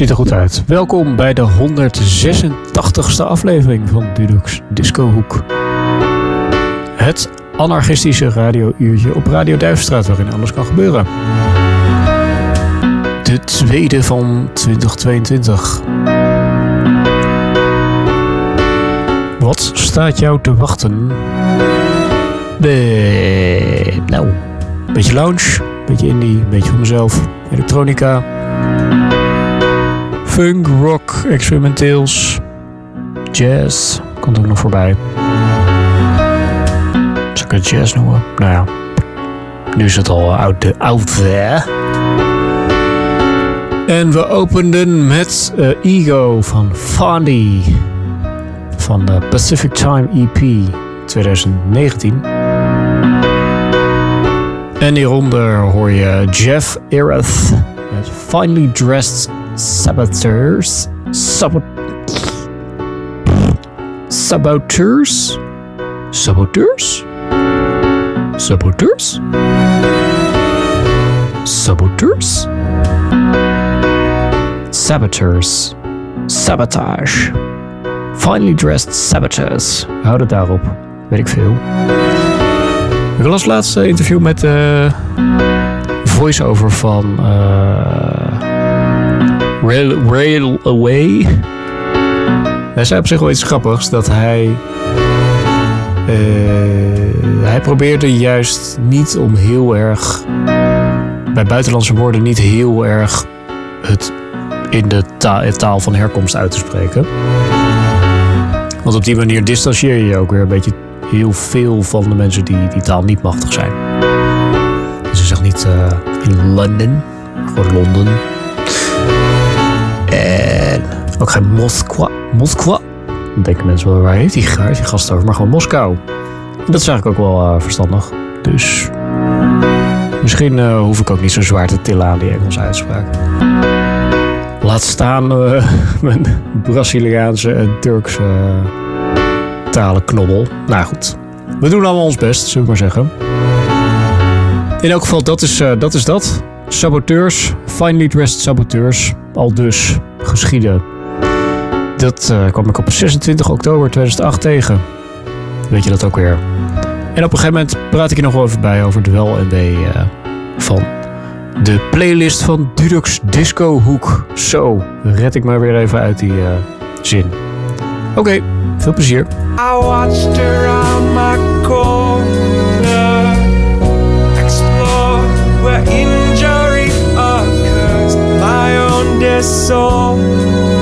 Ziet er goed uit. Welkom bij de 186e aflevering van Dudux Disco Hoek. Het anarchistische radiouurtje op Radio Duifstraat waarin alles kan gebeuren. De tweede van 2022. Wat staat jou te wachten? De... Nou, beetje lounge, beetje indie, beetje van mezelf, elektronica, funk, rock, experimenteels, jazz, komt ook nog voorbij. Zou ik het jazz noemen? Nou ja, nu is het al out, the, out there. En we openden met eh, Ego van Fondi van de Pacific Time EP 2019. En hieronder hoor je Jeff Erath met Finely Dressed Saboteurs. Sabot Saboteurs? Saboteurs? Saboteurs? Saboteurs? Saboteurs. Sabotage. Finely Dressed Saboteurs. Houd het daarop. Weet ik veel. Ik las laatst een interview met de voice-over van eh Rail, Away. Hij zei op zich wel iets grappigs dat hij. eh, hij probeerde juist niet om heel erg. bij buitenlandse woorden niet heel erg het in de ta- taal van herkomst uit te spreken. Want op die manier distancieer je je ook weer een beetje heel veel van de mensen die die taal niet machtig zijn. Dus hij zegt niet eh, in London, gewoon Londen. En ook geen Moskwa. Moskwa. Dan denken mensen wel, waar heeft hij waar die gast over? Maar gewoon Moskou. Dat is eigenlijk ook wel eh, verstandig. Dus misschien eh, hoef ik ook niet zo zwaar te tillen aan die Engelse uitspraak. Laat staan eh, mijn Braziliaanse en Turkse talenknobbel. Nou goed, we doen allemaal ons best, zullen we maar zeggen. In elk geval, dat is, dat is dat. Saboteurs, finely dressed saboteurs, al dus geschieden. Dat eh, kwam ik op 26 oktober 2008 tegen. Weet je dat ook weer. En op een gegeven moment praat ik je nog wel even bij over de wel en wee eh, van de playlist van Dudux Disco Hoek. Zo, red ik maar weer even uit die eh, zin. Oké, veel plezier. I watched my My own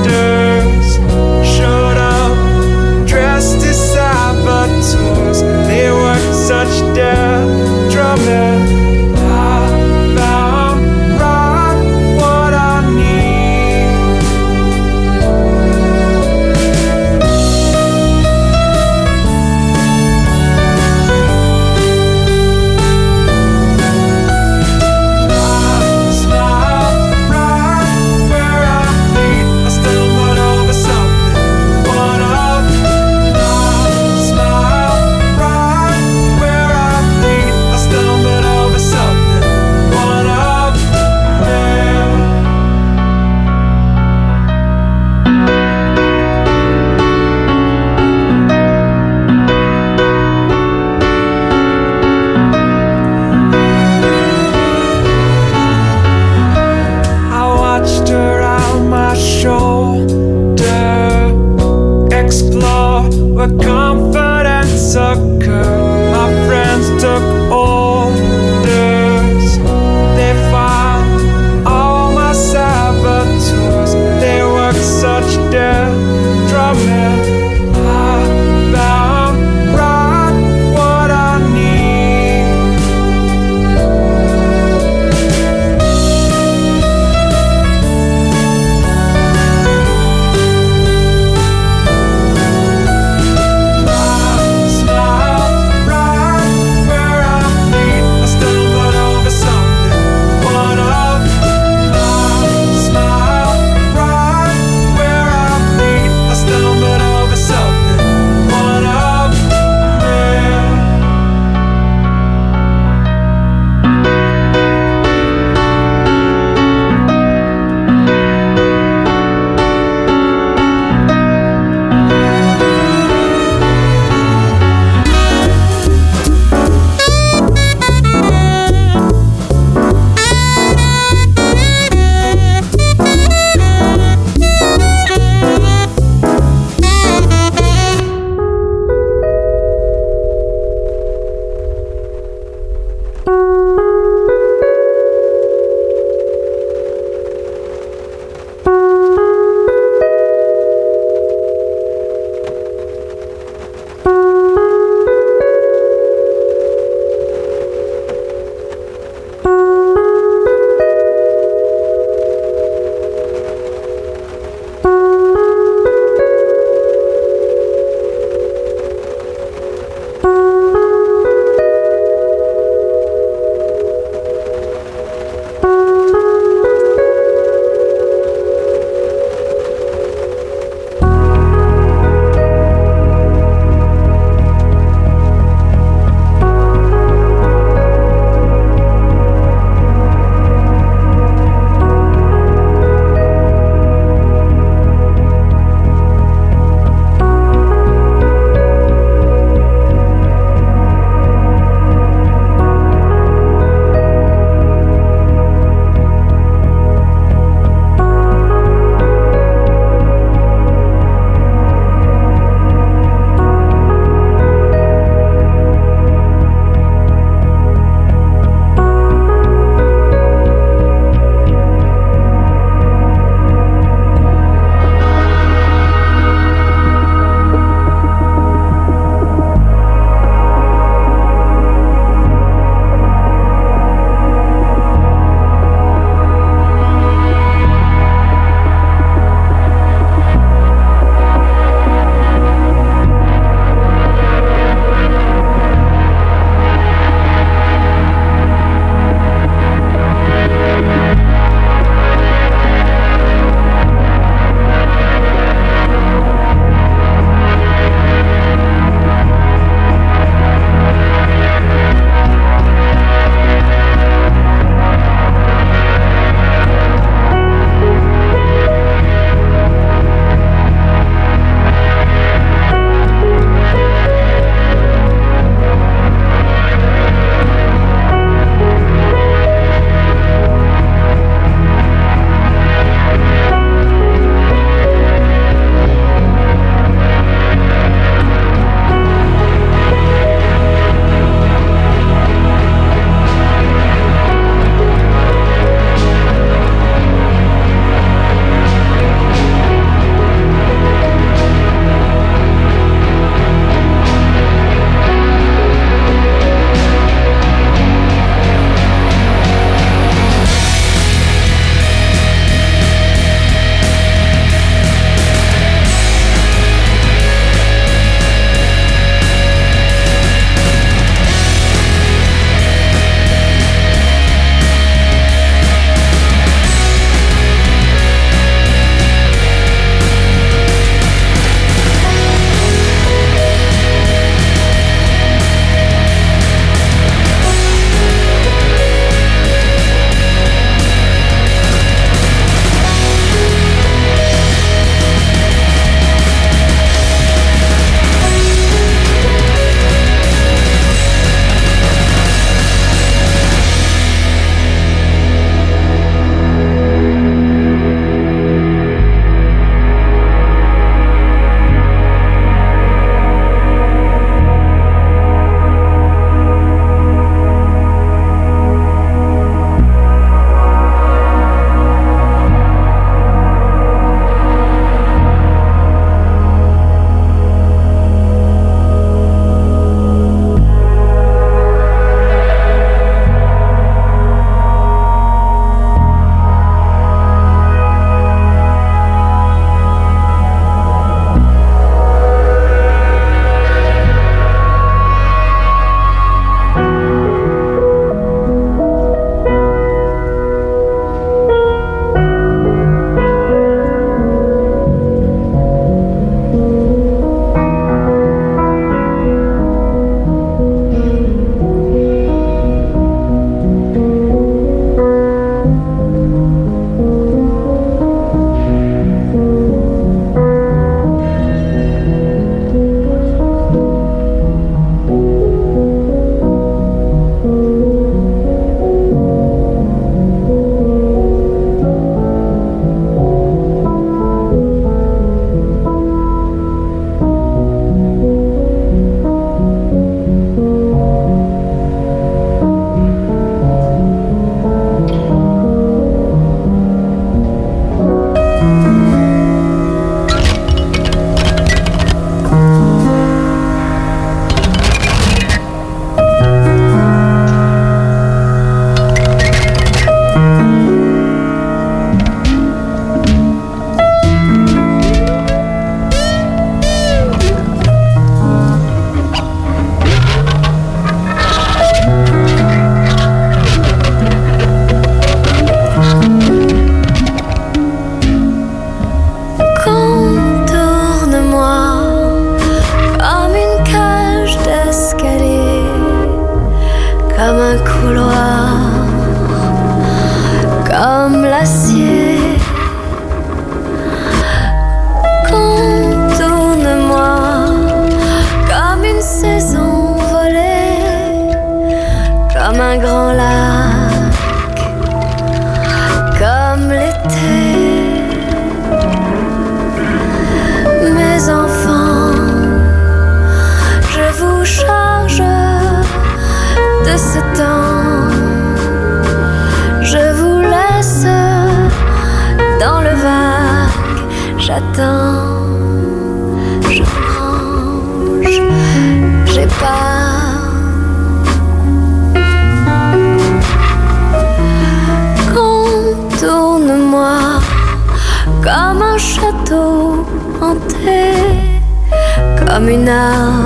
Coming out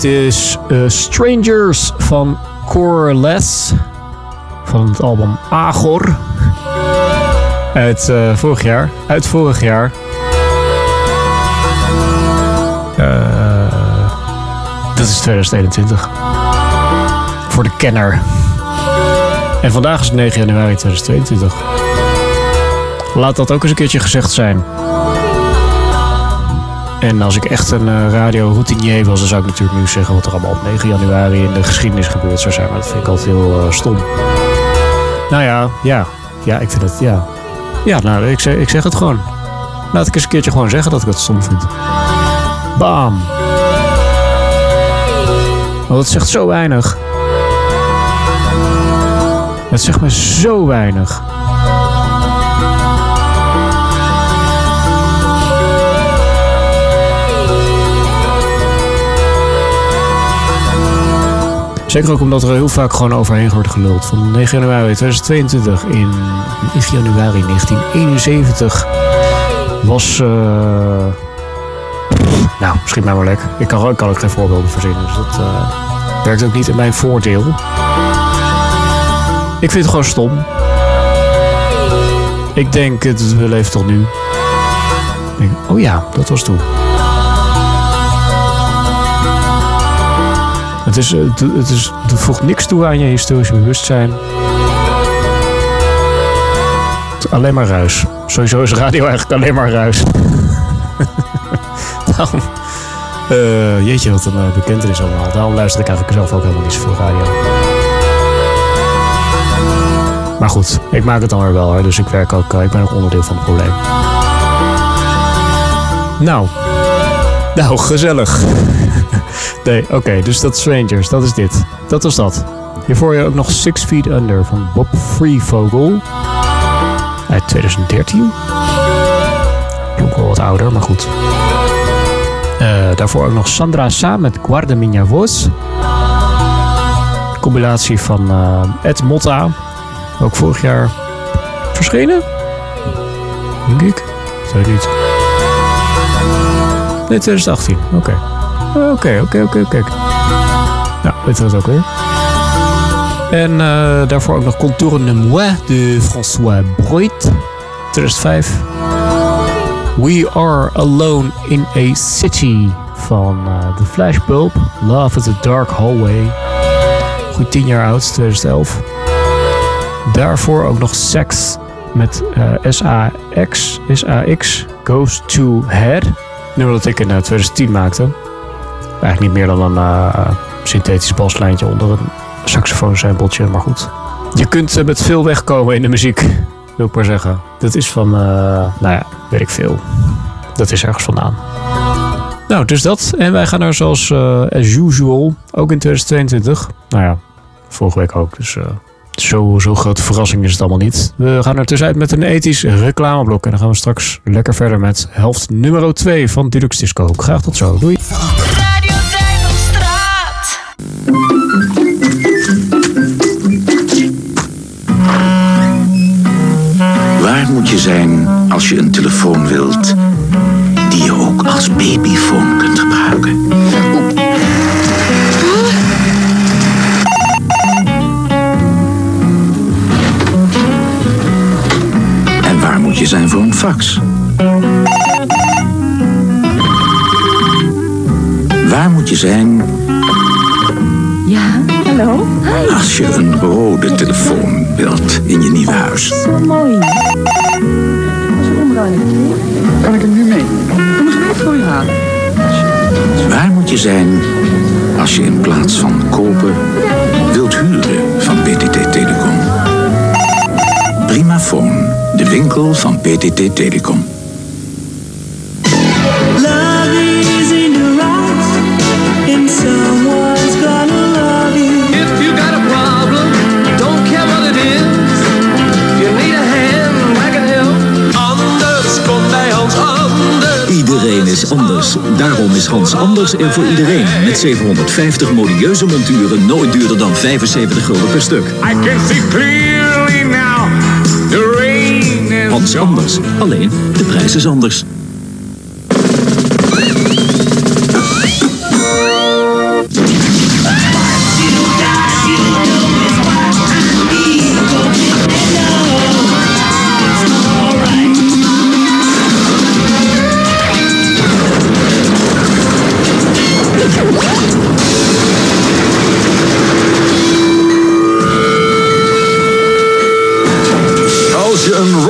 Dit is eh, Strangers van Coreless. Van het album Agor. Uit eh, vorig jaar. Uit vorig jaar. Eh, dat is 2021. Voor de kenner. En vandaag is het 9 januari 2022. Laat dat ook eens een keertje gezegd zijn. En als ik echt een uh, radio-routinier was, dan zou ik natuurlijk nu zeggen wat er allemaal op 9 januari in de geschiedenis gebeurd zou zijn. Maar dat vind ik altijd heel eh, stom. Nou ja, ja. Ja, ik vind het, ja. Ja, nou, ik zeg, ik zeg het gewoon. Laat ik eens een keertje gewoon zeggen dat ik het stom vind. Bam. Want het zegt zo weinig. Het zegt me zo weinig. Zeker ook omdat er heel vaak gewoon overheen wordt geluld. Van 9 januari 2022 in 9 januari 1971 was... eh, nou, misschien maar wel lekker. Ik kan, ook geen voorbeelden verzinnen. Dus dat eh, werkt ook niet in mijn voordeel. Ik vind het gewoon stom. Ik denk, het, leven tot nu. Oh ja, dat was toen. Is, eh, het, het, is, het voegt niks toe aan je historische bewustzijn. Is alleen maar ruis. Sowieso is radio eigenlijk alleen maar ruis. Daarom, eh, jeetje, wat een uh, bekentenis allemaal. Daarom luister ik eigenlijk zelf ook helemaal niet zoveel radio. Maar goed, ik maak het dan weer wel. Dus ik werk ook, ik ben ook onderdeel van het probleem. Nou, nou, gezellig. Nee, oké, dus dat Strangers, dat is dit. Dat was dat. Hiervoor je ook nog Six Feet Under van Bob Freevogel. Uit 2013. Ook wel wat ouder, maar goed. Eh, daarvoor ook nog Sandra Sa met Guarda Minha Voz. Compilatie van eh, Ed Motta. Ook vorig jaar verschenen. Denk ik. Ik niet. Nee, 2018. Oké. Oké, oké, oké, oké. Nou, we het ook weer. En uh, daarvoor ook nog Contour de Moi de François Broit. 2005. We Are Alone in a City van uh, The Flashbulb. Love is a Dark Hallway. Goed 10 jaar oud, 2011. Daarvoor ook nog Sex met uh, SAX, SAX Goes to Head. Nummer dat ik in uh, 2010 maakte. Eigenlijk niet meer dan een uh, synthetisch baslijntje onder een saxofoonsampletje, maar goed. Je kunt uh, met veel wegkomen in de muziek, wil ik maar zeggen. Dat is van, uh, nou ja, weet ik veel. Dat is ergens vandaan. Nou, dus dat. En wij gaan er zoals uh, as usual, ook in 2022. Nou ja, vorige week ook, dus... Zo, zo grote verrassing is het allemaal niet. We gaan er tussenuit met een ethisch reclameblok. En dan gaan we straks lekker verder met helft nummer 2 van Deluxe Disco. Graag tot zo. Doei. Zijn Ja, hallo? Hi. als je een rode telefoon wilt in je nieuwe huis? Zo mooi. Dat is een onbruine Kan ik hem nu mee? Ik hem even voor je halen. Waar moet je zijn als je in plaats van kopen wilt huren van PTT Telecom? Primafoon, de winkel van PTT Telecom. Is Hans Anders er voor iedereen. Met 750 modieuze monturen nooit duurder dan 75 gulden per stuk. I can see clearly now. The rain is Hans Anders. Alleen, de prijs is anders.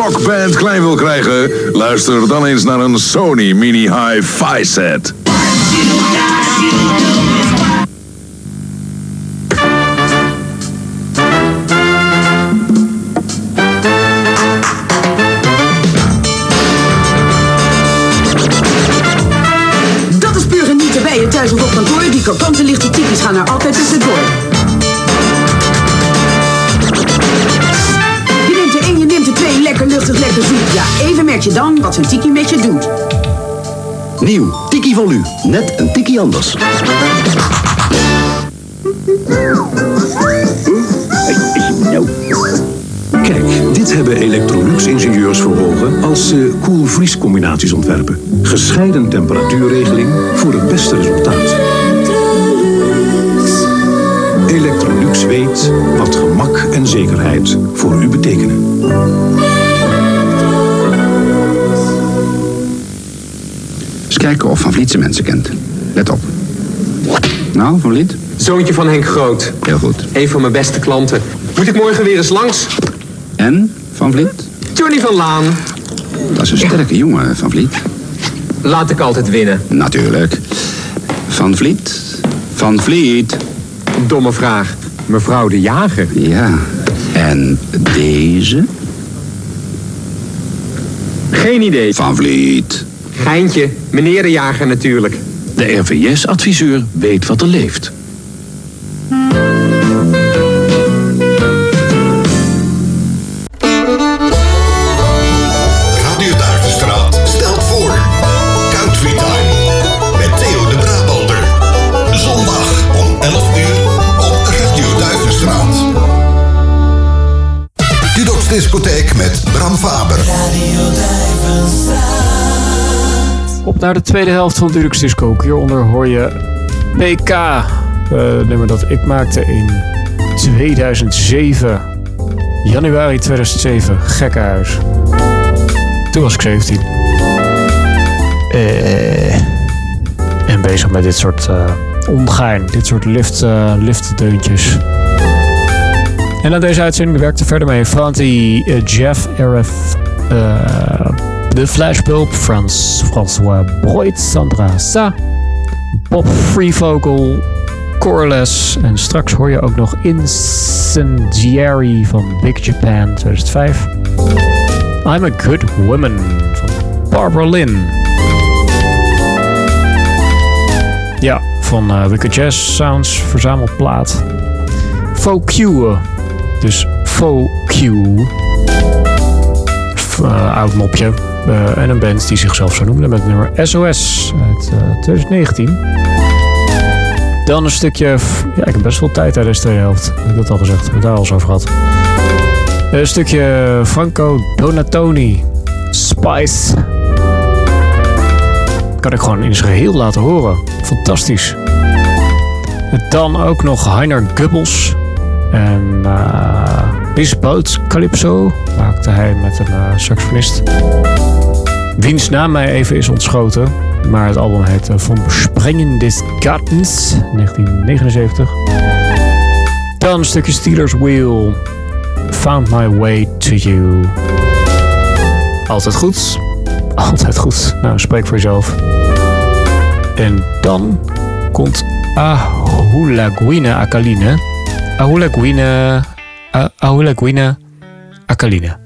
Rockband klein wil krijgen, luister dan eens naar een Sony Mini Hi-Fi set. Anders. Kijk, dit hebben Electrolux-ingenieurs voor ogen als ze koel-vries-combinaties ontwerpen. Gescheiden temperatuurregeling voor het beste resultaat. Electrolux weet wat gemak en zekerheid voor u betekenen. Eens kijken of Van Vliet zijn mensen kent. Let op. Nou, Van Vliet? Zoontje van Henk Groot. Heel goed. Een van mijn beste klanten. Moet ik morgen weer eens langs? En, Van Vliet? Johnny van Laan. Dat is een sterke jongen, Van Vliet. Laat ik altijd winnen. Natuurlijk. Van Vliet. Van Vliet. Domme vraag. Mevrouw de Jager. Ja. En deze? Geen idee. Van Vliet. Geintje. Meneer de Jager natuurlijk. De RVS-adviseur weet wat er leeft. Naar de tweede helft van Dudux Disco. Hieronder hoor je PK. eh nummer dat ik maakte in 2007. Januari 2007. Gekkenhuis. Toen was ik 17. Eh, en bezig met dit soort eh ongein. Dit soort lift, liftdeuntjes. En aan deze uitzending werkte verder mee Franti, Jeff, RF, The Flashbulb, Frans, François Broit, Sandra Sa, Bob Free Vocal, Coreless en straks hoor je ook nog Incendiary van Big Japan 2005. I'm a Good Woman van Barbara Lynn. Ja, van eh, Wicked Jazz Sounds verzamelplaat. Faux. Dus Faux Q. Eh, oud mopje. Eh, en een band die zichzelf zo noemde met het nummer SOS uit eh, 2019. Dan een stukje... Ja, ik heb best wel tijd tijdens de tweede helft. Heb ik dat al gezegd? Heb daar al eens over gehad. Een stukje Franco Donatoni. Spice. Kan ik gewoon in zijn geheel laten horen. Fantastisch. Dan ook nog Heiner Gubbels. En uh, Boat Calypso maakte hij met een eh, saxofonist. Wiens naam mij even is ontschoten. Maar het album heet eh, Vom Sprengen des Gartens 1979. Dan een stukje Steelers Wheel. Found My Way to You. Altijd goed. Altijd goed. Nou, spreek voor jezelf. En dan komt Ahula Guine Akaline. Ahula Guine Akaline.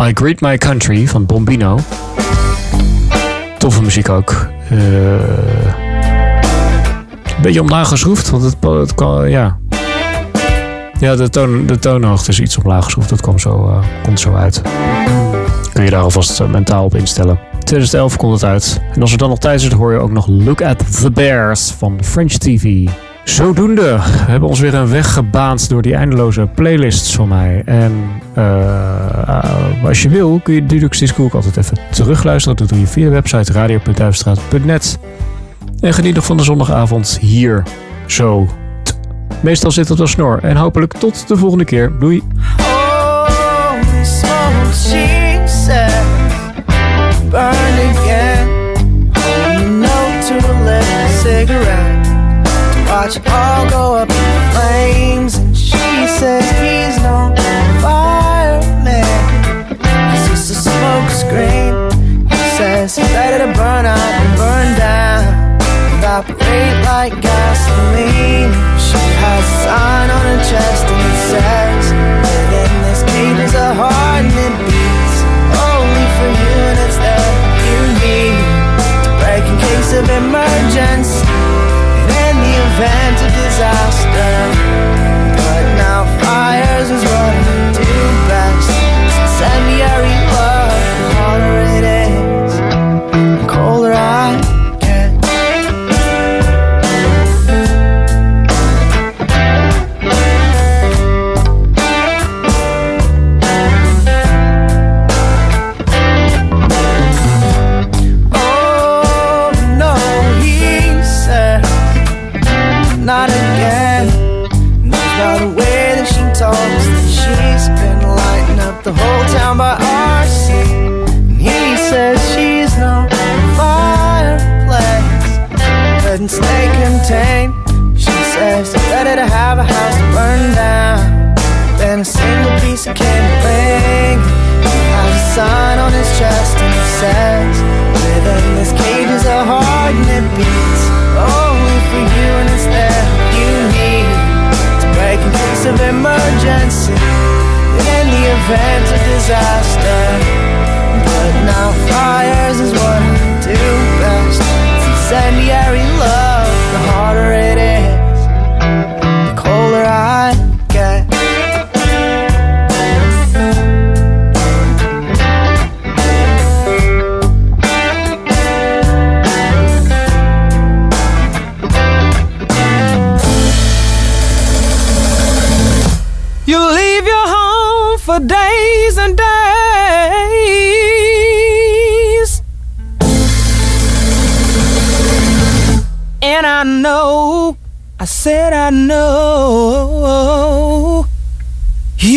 I Greet My Country van Bombino. Toffe muziek ook. Eh beetje omlaag geschroefd, want het, het kan, ja. Ja, de, toon, de toonhoogte is iets omlaag geschroefd. Dat kwam zo, eh, komt zo uit. Kun je daar alvast eh, mentaal op instellen. 2011 komt het uit. En als er dan nog tijd is, hoor je ook nog Look at the Bears van French TV. Zodoende we hebben ons weer een weg gebaand door die eindeloze playlists van mij. En eh, als je wil, kun je Dudux Disco ook altijd even terugluisteren. Dat doe je via de website radio.duifstraat.net. En geniet nog van de zondagavond hier. Zo. Meestal zit het op snor. En hopelijk tot de volgende keer. Doei. watch it all go up in flames. and She says he's no fireman. It's just a smoke screen. He says he's better to burn out than burn down. Evaporate like gasoline. She has a sign on her chest and says, Within this cage is a heart and it beats."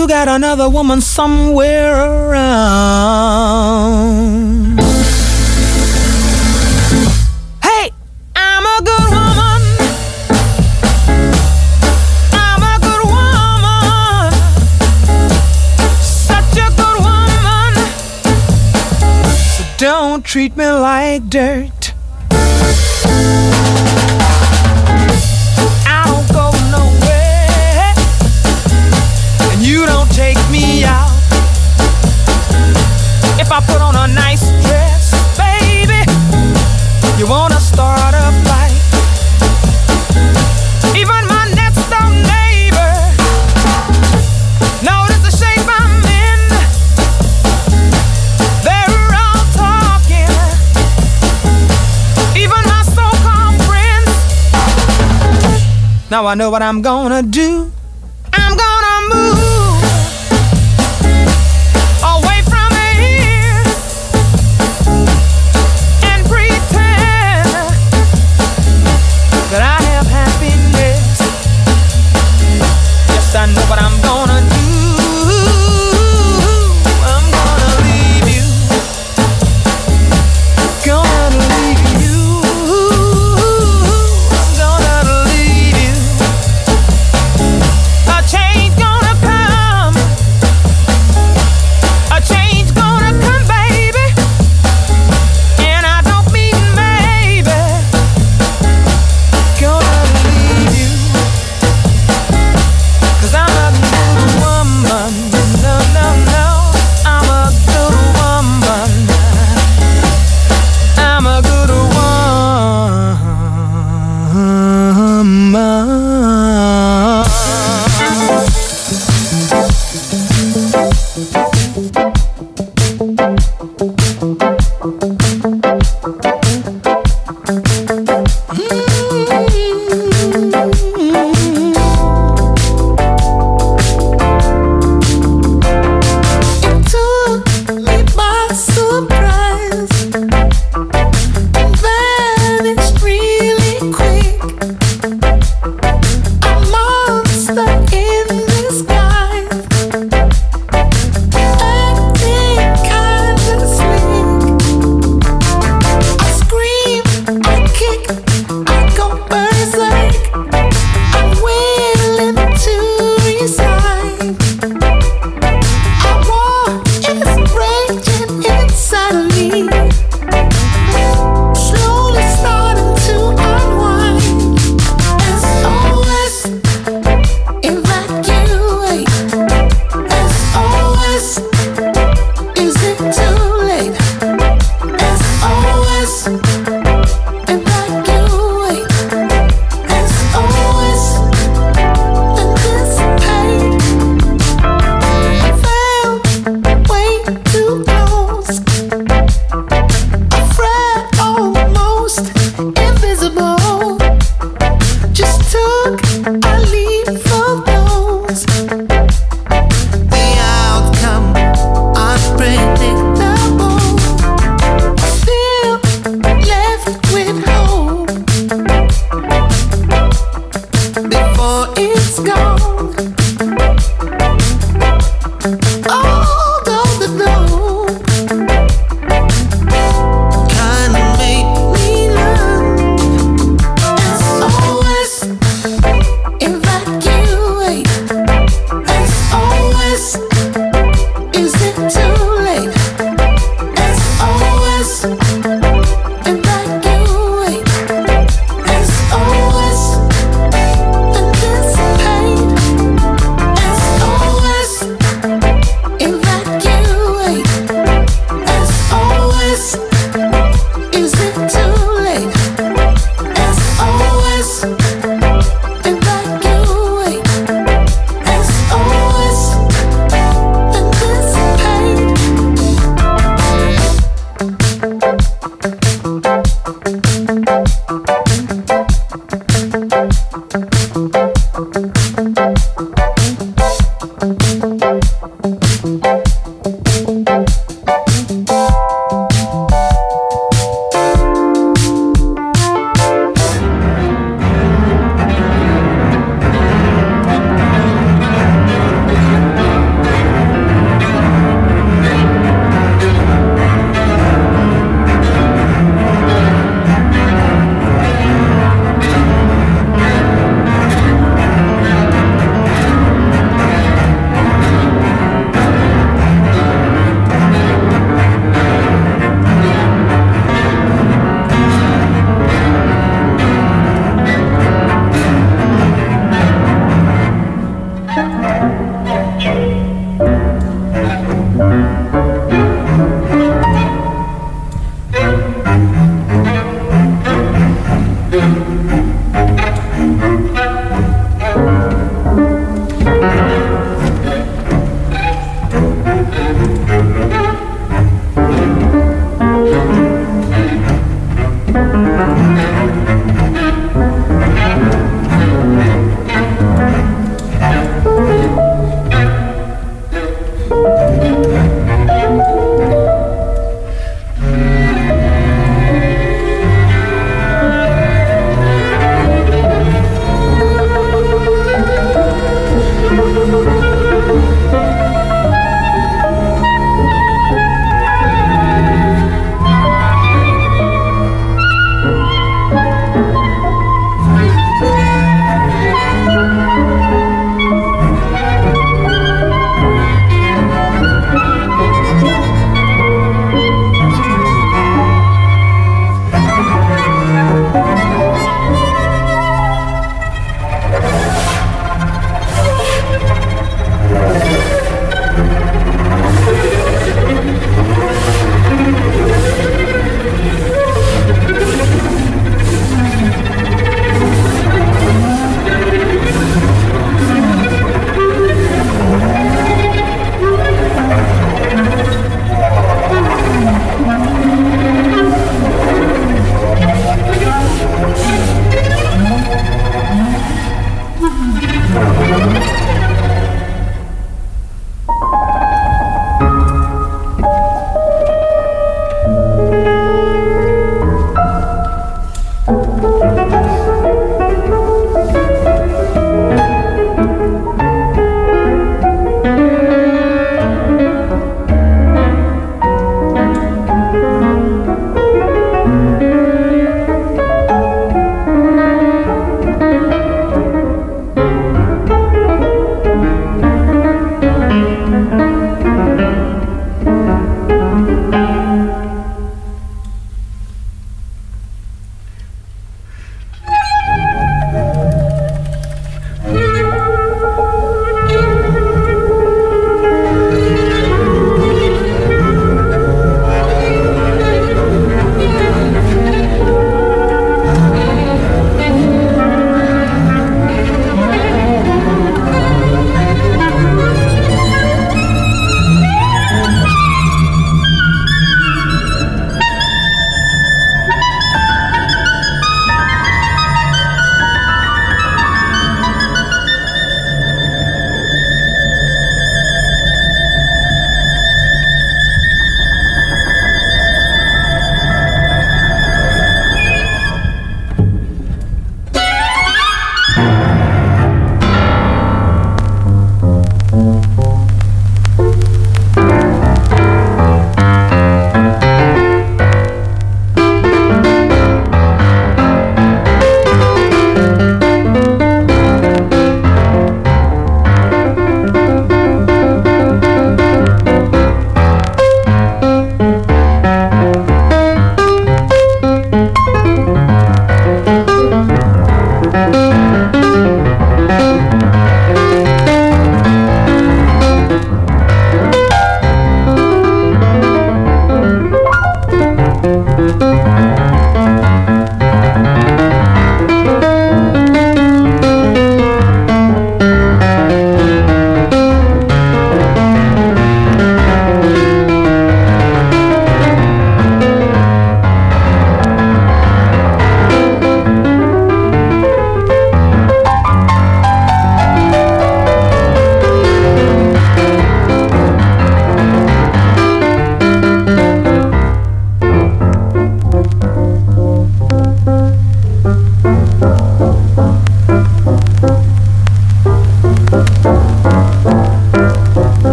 You got another woman somewhere around. Hey, I'm a good woman. I'm a good woman. Such a good woman. So don't treat me like dirt. You wanna start a fight? Even my next door neighbor notice the shape I'm in. They're all talking. Even my so-called friends. Now I know what I'm gonna do.